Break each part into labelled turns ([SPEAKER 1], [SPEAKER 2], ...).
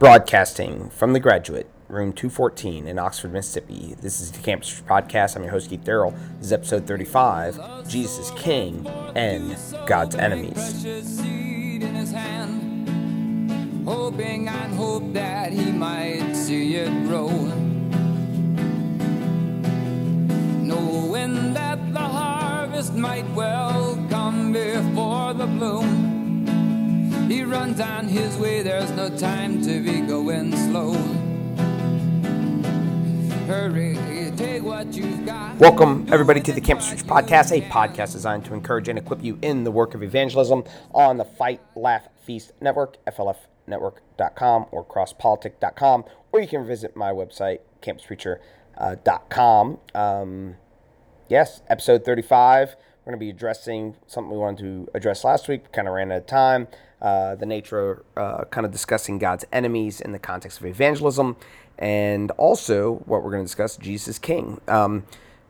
[SPEAKER 1] Broadcasting from the graduate, room 214 in Oxford, Mississippi. This is the Campus Podcast. I'm your host, Keith Darrell. This is episode 35 Jesus King and God's Enemies. Hoping and hope that he might see it grow. Knowing that the harvest might well come before the bloom. He runs on his way, there's no time to be going slow. Hurry. Welcome, everybody, to the Campus Preacher Podcast, a podcast designed to encourage and equip you in the work of evangelism on the Fight, Laugh, Feast Network, FLFnetwork.com, or crosspolitic.com, or you can visit my website, campuspreacher.com. Um, yes, episode 35. We're going to be addressing something we wanted to address last week, kind of ran out of time. Uh, the nature, uh, kind of discussing God's enemies in the context of evangelism, and also what we're going to discuss Jesus King. Um,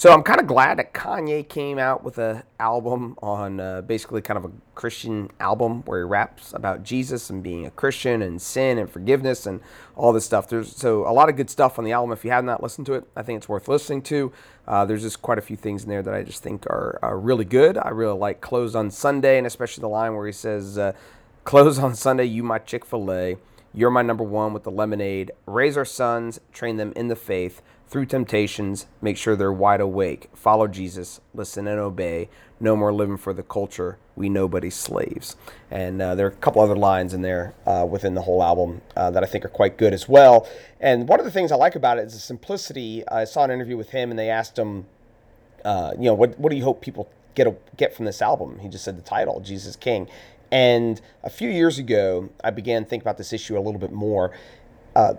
[SPEAKER 1] so I'm kind of glad that Kanye came out with an album on uh, basically kind of a Christian album where he raps about Jesus and being a Christian and sin and forgiveness and all this stuff. There's so a lot of good stuff on the album. If you have not listened to it, I think it's worth listening to. Uh, there's just quite a few things in there that I just think are, are really good. I really like "Closed on Sunday" and especially the line where he says uh, Close on Sunday, you my Chick fil A. You're my number one with the lemonade. Raise our sons, train them in the faith. Through temptations, make sure they're wide awake. Follow Jesus, listen and obey. No more living for the culture. We nobody's slaves. And uh, there are a couple other lines in there uh, within the whole album uh, that I think are quite good as well. And one of the things I like about it is the simplicity. I saw an interview with him, and they asked him, uh, you know, what what do you hope people get a, get from this album? He just said the title, Jesus King. And a few years ago, I began to think about this issue a little bit more. Uh,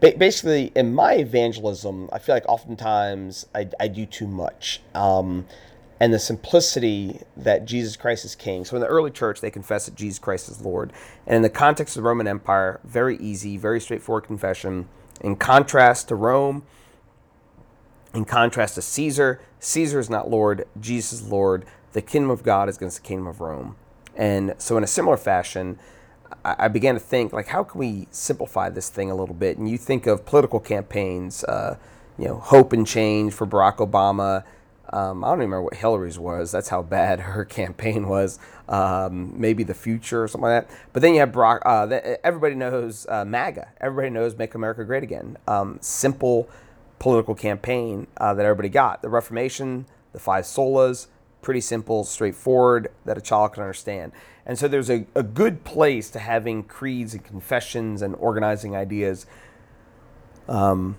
[SPEAKER 1] ba- basically, in my evangelism, I feel like oftentimes I, I do too much. Um, and the simplicity that Jesus Christ is King. So in the early church, they confess that Jesus Christ is Lord. And in the context of the Roman Empire, very easy, very straightforward confession. In contrast to Rome, in contrast to Caesar, Caesar is not Lord, Jesus is Lord. The kingdom of God is against the kingdom of Rome. And so, in a similar fashion, I began to think like, how can we simplify this thing a little bit? And you think of political campaigns, uh, you know, hope and change for Barack Obama. Um, I don't even remember what Hillary's was. That's how bad her campaign was. Um, maybe the future or something like that. But then you have Barack. Uh, everybody knows uh, MAGA. Everybody knows Make America Great Again. Um, simple political campaign uh, that everybody got. The Reformation, the five solas, pretty simple, straightforward, that a child can understand. And so there's a, a good place to having creeds and confessions and organizing ideas um,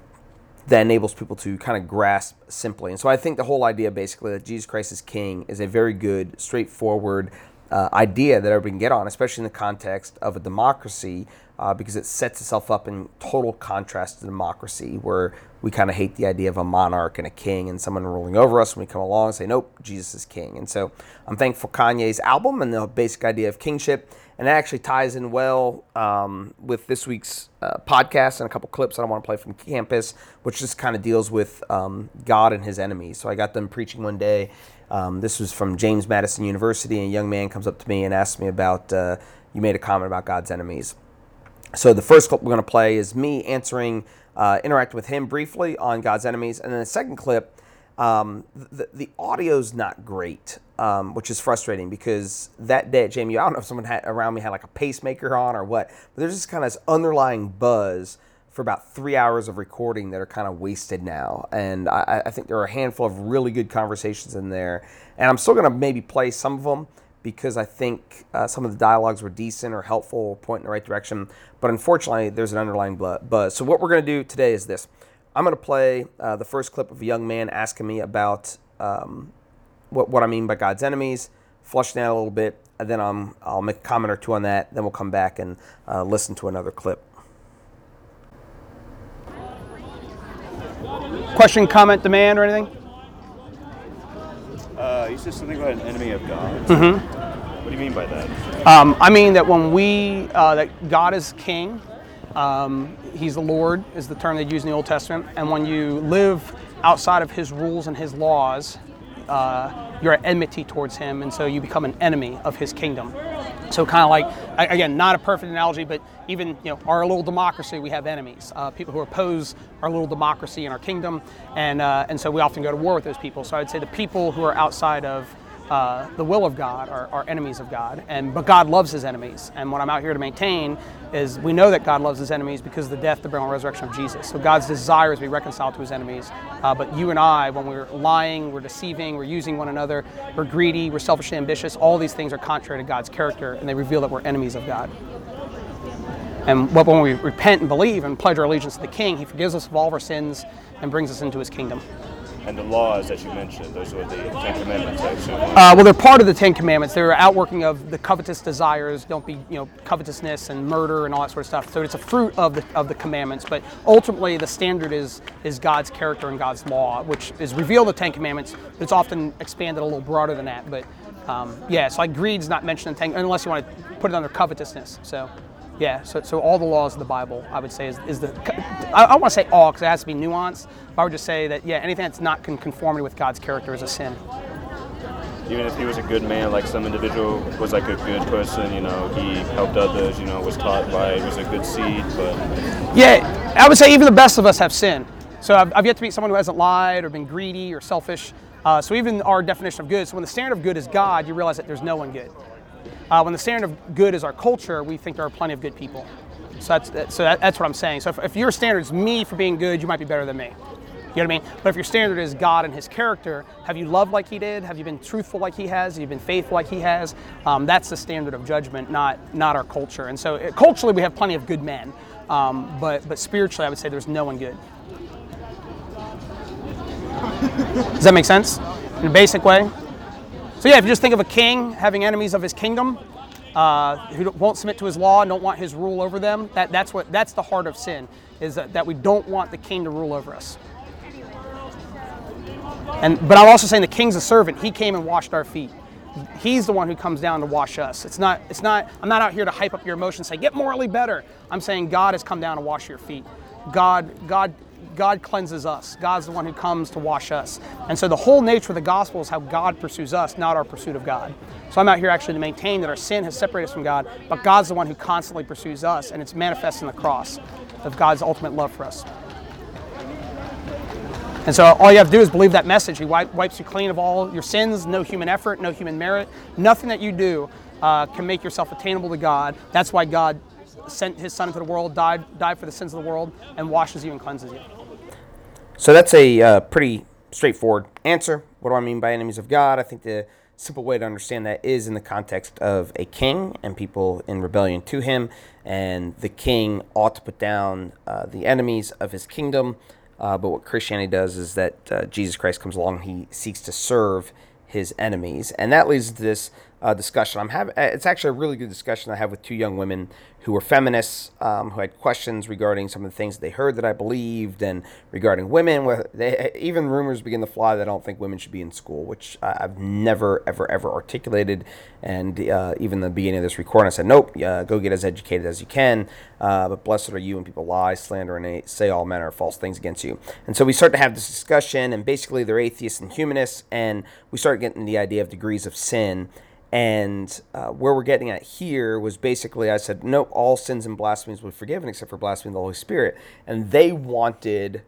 [SPEAKER 1] that enables people to kind of grasp simply. And so I think the whole idea basically that Jesus Christ is King is a very good, straightforward uh, idea that everybody can get on, especially in the context of a democracy, uh, because it sets itself up in total contrast to democracy, where we kind of hate the idea of a monarch and a king and someone ruling over us. When we come along and say, nope, Jesus is king. And so I'm thankful Kanye's album and the basic idea of kingship. And it actually ties in well um, with this week's uh, podcast and a couple clips that I want to play from campus, which just kind of deals with um, God and his enemies. So I got them preaching one day. Um, this was from James Madison University, and a young man comes up to me and asks me about, uh, you made a comment about God's enemies. So the first clip we're going to play is me answering uh, interact with him briefly on God's enemies, and then the second clip, um, the the audio's not great, um, which is frustrating because that day at JMU, I don't know if someone had, around me had like a pacemaker on or what, but there's just kind of this underlying buzz for about three hours of recording that are kind of wasted now. And I, I, think there are a handful of really good conversations in there. And I'm still going to maybe play some of them because I think uh, some of the dialogues were decent or helpful or point in the right direction. But unfortunately, there's an underlying buzz. So what we're going to do today is this. I'm going to play uh, the first clip of a young man asking me about um, what, what I mean by God's enemies, flushing that a little bit, and then I'm, I'll make a comment or two on that. Then we'll come back and uh, listen to another clip. Question, comment, demand, or anything?
[SPEAKER 2] Uh, you said something about an enemy of God.
[SPEAKER 1] Mm-hmm.
[SPEAKER 2] What do you mean by that?
[SPEAKER 1] Um, I mean that when we uh, that God is King, um, He's the Lord is the term they use in the Old Testament, and when you live outside of His rules and His laws, uh, you're at enmity towards Him, and so you become an enemy of His kingdom.
[SPEAKER 3] So kind of like again, not a perfect analogy, but even you know our little democracy, we have enemies, uh, people who oppose our little democracy and our kingdom, and uh, and so we often go to war with those people. So I'd say the people who are outside of uh, the will of God are, are enemies of God, and but God loves His enemies. And what I'm out here to maintain is we know that God loves His enemies because of the death, the burial, and resurrection of Jesus. So God's desire is to be reconciled to His enemies. Uh, but you and I, when we're lying, we're deceiving, we're using one another, we're greedy, we're selfishly ambitious. All these things are contrary to God's character, and they reveal that we're enemies of God. And what, when we repent and believe and pledge our allegiance to the King, He forgives us of all of our sins and brings us into His kingdom.
[SPEAKER 2] And the laws that you mentioned, those were the Ten Commandments.
[SPEAKER 3] Uh, well, they're part of the Ten Commandments. They're outworking of the covetous desires. Don't be, you know, covetousness and murder and all that sort of stuff. So it's a fruit of the of the commandments. But ultimately, the standard is is God's character and God's law, which is revealed the Ten Commandments. But it's often expanded a little broader than that. But um, yeah, so like greed's not mentioned in Ten, unless you want to put it under covetousness. So. Yeah, so, so all the laws of the Bible, I would say, is, is the. I, I want to say all because it has to be nuanced. But I would just say that, yeah, anything that's not in conformity with God's character is a sin.
[SPEAKER 2] Even if he was a good man, like some individual was like a good person, you know, he helped others, you know, was taught right, was a good seed, but
[SPEAKER 3] Yeah, I would say even the best of us have sin. So I've, I've yet to meet someone who hasn't lied or been greedy or selfish. Uh, so even our definition of good, so when the standard of good is God, you realize that there's no one good. Uh, when the standard of good is our culture, we think there are plenty of good people. So that's, that- so that, that's what I'm saying. So if, if your standard is me for being good, you might be better than me. You know what I mean? But if your standard is God and His character, have you loved like He did? Have you been truthful like He has? Have you been faithful like He has? Um, that's the standard of judgment, not not our culture. And so uh, culturally, we have plenty of good men, um, but but spiritually, I would say there's no one good. Does that make sense? In a basic way. So yeah, if you just think of a king having enemies of his kingdom, uh, who won't submit to his law and don't want his rule over them, that, that's what that's the heart of sin, is that, that we don't want the king to rule over us. And but I'm also saying the king's a servant. He came and washed our feet. He's the one who comes down to wash us. It's not. It's not. I'm not out here to hype up your emotions. Say get morally better. I'm saying God has come down to wash your feet. God. God. God cleanses us. God's the one who comes to wash us. And so the whole nature of the gospel is how God pursues us, not our pursuit of God. So I'm out here actually to maintain that our sin has separated us from God, but God's the one who constantly pursues us, and it's manifest in the cross of God's ultimate love for us. And so all you have to do is believe that message. He wipes you clean of all your sins, no human effort, no human merit. Nothing that you do uh, can make yourself attainable to God. That's why God sent his son into the world, died, died for the sins of the world, and washes you and cleanses you.
[SPEAKER 1] So that's a uh, pretty straightforward answer. What do I mean by enemies of God? I think the simple way to understand that is in the context of a king and people in rebellion to him, and the king ought to put down uh, the enemies of his kingdom. Uh, but what Christianity does is that uh, Jesus Christ comes along, he seeks to serve his enemies, and that leads to this uh, discussion. I'm having. It's actually a really good discussion I have with two young women who were feminists, um, who had questions regarding some of the things that they heard that I believed, and regarding women. Where they even rumors begin to fly that I don't think women should be in school, which I've never, ever, ever articulated. And uh, even the beginning of this recording, I said, "Nope, uh, go get as educated as you can." Uh, but blessed are you when people lie, slander, and say all manner of false things against you. And so we start to have this discussion, and basically they're atheists and humanists, and we start getting the idea of degrees of sin. And uh, where we're getting at here was basically I said, nope, all sins and blasphemies be forgiven except for blasphemy of the Holy Spirit. And they wanted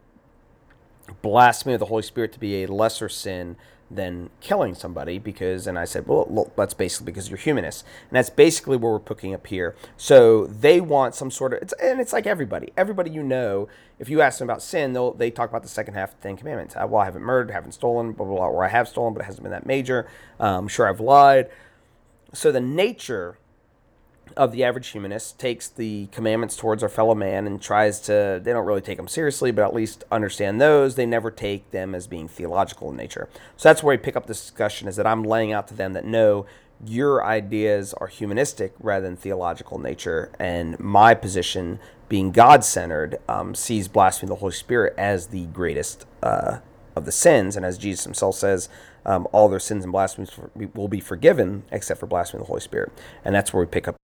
[SPEAKER 1] blasphemy of the Holy Spirit to be a lesser sin than killing somebody because, and I said, well, look, that's basically because you're humanists. And that's basically where we're picking up here. So they want some sort of, it's, and it's like everybody. Everybody you know, if you ask them about sin, they'll, they talk about the second half of the Ten Commandments. Well, I haven't murdered, haven't stolen, blah, blah, blah, or I have stolen, but it hasn't been that major. Um, sure, I've lied. So the nature of the average humanist takes the commandments towards our fellow man and tries to they don't really take them seriously but at least understand those. They never take them as being theological in nature. So that's where we pick up this discussion is that i'm laying out to them that no your ideas are humanistic rather than theological in nature and my position being god-centered um, sees blasphemy of the holy spirit as the greatest uh, of the sins. And as jesus himself says um, all their sins and blasphemies will be forgiven except for blasphemy of the holy spirit and that's where we pick up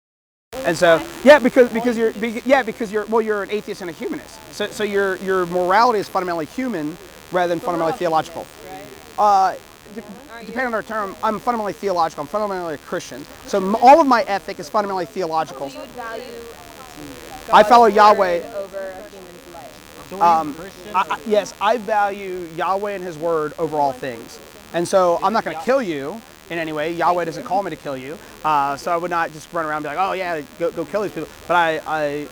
[SPEAKER 3] And so, yeah, because because you're be- yeah because you're well you're an atheist and a humanist. So so your your morality is fundamentally human rather than fundamentally theological. Uh, depending on our term, I'm fundamentally theological. I'm fundamentally a Christian. So m- all of my ethic is fundamentally theological.
[SPEAKER 4] So you would value
[SPEAKER 3] I follow Yahweh.
[SPEAKER 4] word over a human's life.
[SPEAKER 3] Um, I, I, yes, I value Yahweh and His Word over all things. And so I'm not going to kill you in any way. Yahweh doesn't call me to kill you. Uh, so I would not just run around and be like, oh, yeah, go, go kill these people. But I, I,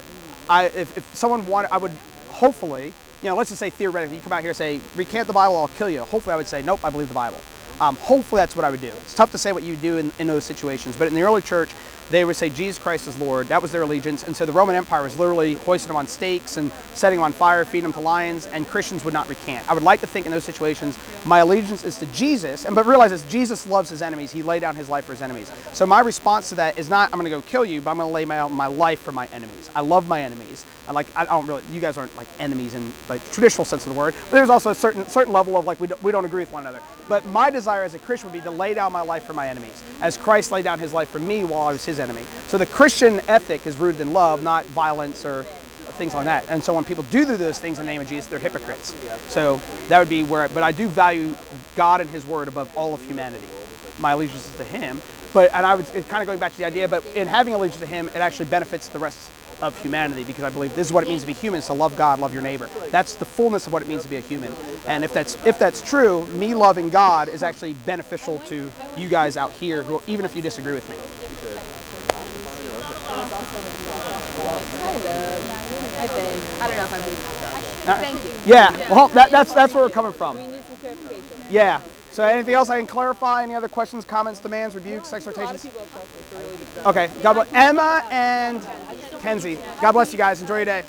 [SPEAKER 3] I if, if someone wanted, I would hopefully, you know, let's just say theoretically, you come out here and say, recant the Bible, I'll kill you. Hopefully I would say, nope, I believe the Bible. Um, hopefully that's what I would do. It's tough to say what you do in, in those situations. But in the early church, they would say Jesus Christ is Lord. That was their allegiance. And so the Roman Empire was literally hoisting them on stakes and setting them on fire, feeding them to lions, and Christians would not recant. I would like to think in those situations, my allegiance is to Jesus, and but realize this, Jesus loves his enemies. He laid down his life for his enemies. So my response to that is not I'm gonna go kill you, but I'm gonna lay my, my life for my enemies. I love my enemies. I like I don't really you guys aren't like enemies in like traditional sense of the word, but there's also a certain certain level of like we don't, we don't agree with one another. But my desire as a Christian would be to lay down my life for my enemies, as Christ laid down his life for me while I was his enemy. So the Christian ethic is rooted in love, not violence or things like that. And so when people do those things in the name of Jesus, they're hypocrites. So that would be where. But I do value God and His Word above all of humanity. My allegiance is to Him. But and I would it kind of going back to the idea, but in having allegiance to Him, it actually benefits the rest of humanity because I believe this is what it means to be human: is to love God, love your neighbor. That's the fullness of what it means to be a human. And if that's if that's true, me loving God is actually beneficial to you guys out here, who even if you disagree with me.
[SPEAKER 4] I think. I don't know if I'm. Thank you.
[SPEAKER 3] Yeah, well, that, that's that's where we're coming from. Yeah. So anything else I can clarify? Any other questions, comments, demands, rebukes, exhortations? Okay. God bless Emma and Kenzie. God bless you guys. Enjoy your day.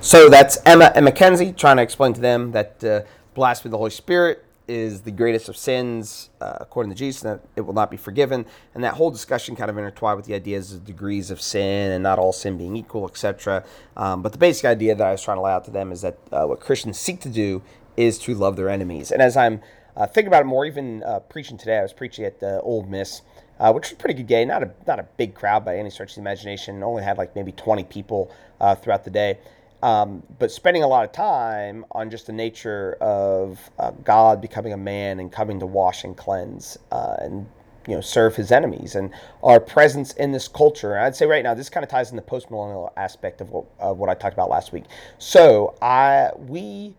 [SPEAKER 1] So that's Emma and Mackenzie trying to explain to them that uh, blasphemy of the Holy Spirit is the greatest of sins, uh, according to Jesus, that it will not be forgiven. And that whole discussion kind of intertwined with the ideas of degrees of sin and not all sin being equal, etc. Um, but the basic idea that I was trying to lay out to them is that uh, what Christians seek to do is to love their enemies. And as I'm uh, thinking about it more, even uh, preaching today, I was preaching at the Ole Miss uh, which was pretty good game. Not a not a big crowd by any stretch of the imagination. Only had like maybe 20 people uh, throughout the day. Um, but spending a lot of time on just the nature of uh, God becoming a man and coming to wash and cleanse uh, and you know serve his enemies and our presence in this culture. And I'd say right now this kind of ties in the post millennial aspect of what, of what I talked about last week. So I we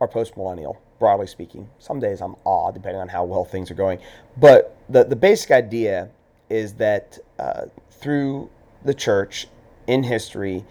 [SPEAKER 1] are post millennial, broadly speaking. Some days I'm odd, depending on how well things are going. But the, the basic idea is that uh, through the church in history,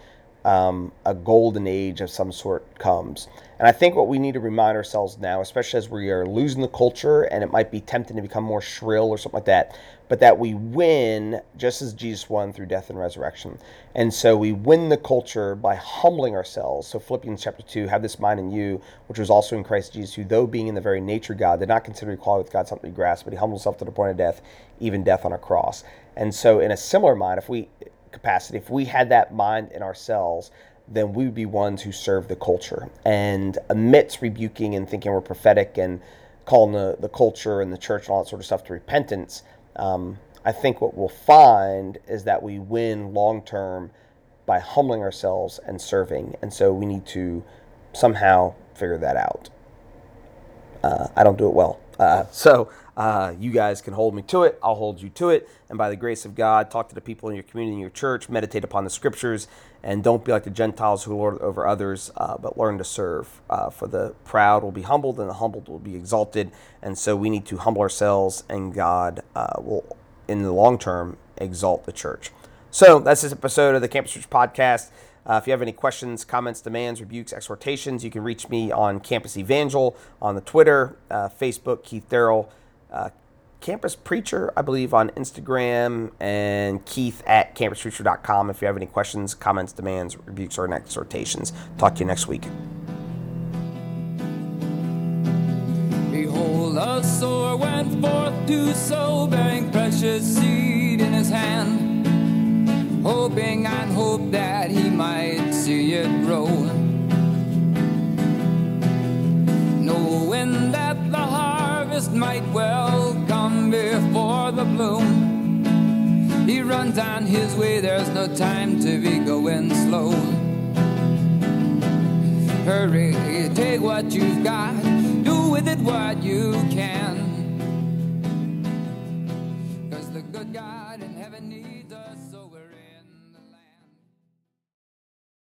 [SPEAKER 1] um, a golden age of some sort comes. And I think what we need to remind ourselves now, especially as we are losing the culture and it might be tempting to become more shrill or something like that, but that we win just as Jesus won through death and resurrection. And so we win the culture by humbling ourselves. So Philippians chapter 2, have this mind in you, which was also in Christ Jesus, who though being in the very nature of God, did not consider equality with God something to grasp, but he humbled himself to the point of death, even death on a cross. And so in a similar mind, if we capacity, if we had that mind in ourselves, then we would be ones who serve the culture. And amidst rebuking and thinking we're prophetic and calling the, the culture and the church and all that sort of stuff to repentance, um, I think what we'll find is that we win long term by humbling ourselves and serving. And so we need to somehow figure that out. Uh, I don't do it well. Uh, so uh, you guys can hold me to it. I'll hold you to it. And by the grace of God, talk to the people in your community, in your church, meditate upon the scriptures, and don't be like the Gentiles who lord over others, uh, but learn to serve. Uh, for the proud will be humbled, and the humbled will be exalted. And so we need to humble ourselves, and God uh, will, in the long term, exalt the church. So that's this episode of the Campus Church Podcast. Uh, if you have any questions, comments, demands, rebukes, exhortations, you can reach me on Campus Evangel on the Twitter, uh, Facebook, Keith Darrell, uh, Campus Preacher, I believe, on Instagram, and Keith at campuspreacher.com. If you have any questions, comments, demands, rebukes, or exhortations, talk to you next week.
[SPEAKER 5] Behold, a sower went forth to sow, bearing precious seed in his hand, hoping and hope that he might see it grow. Knowing that the harvest might well he runs on his way, there's no time to be going slow. Hurry, take what you've got, do with it what you can.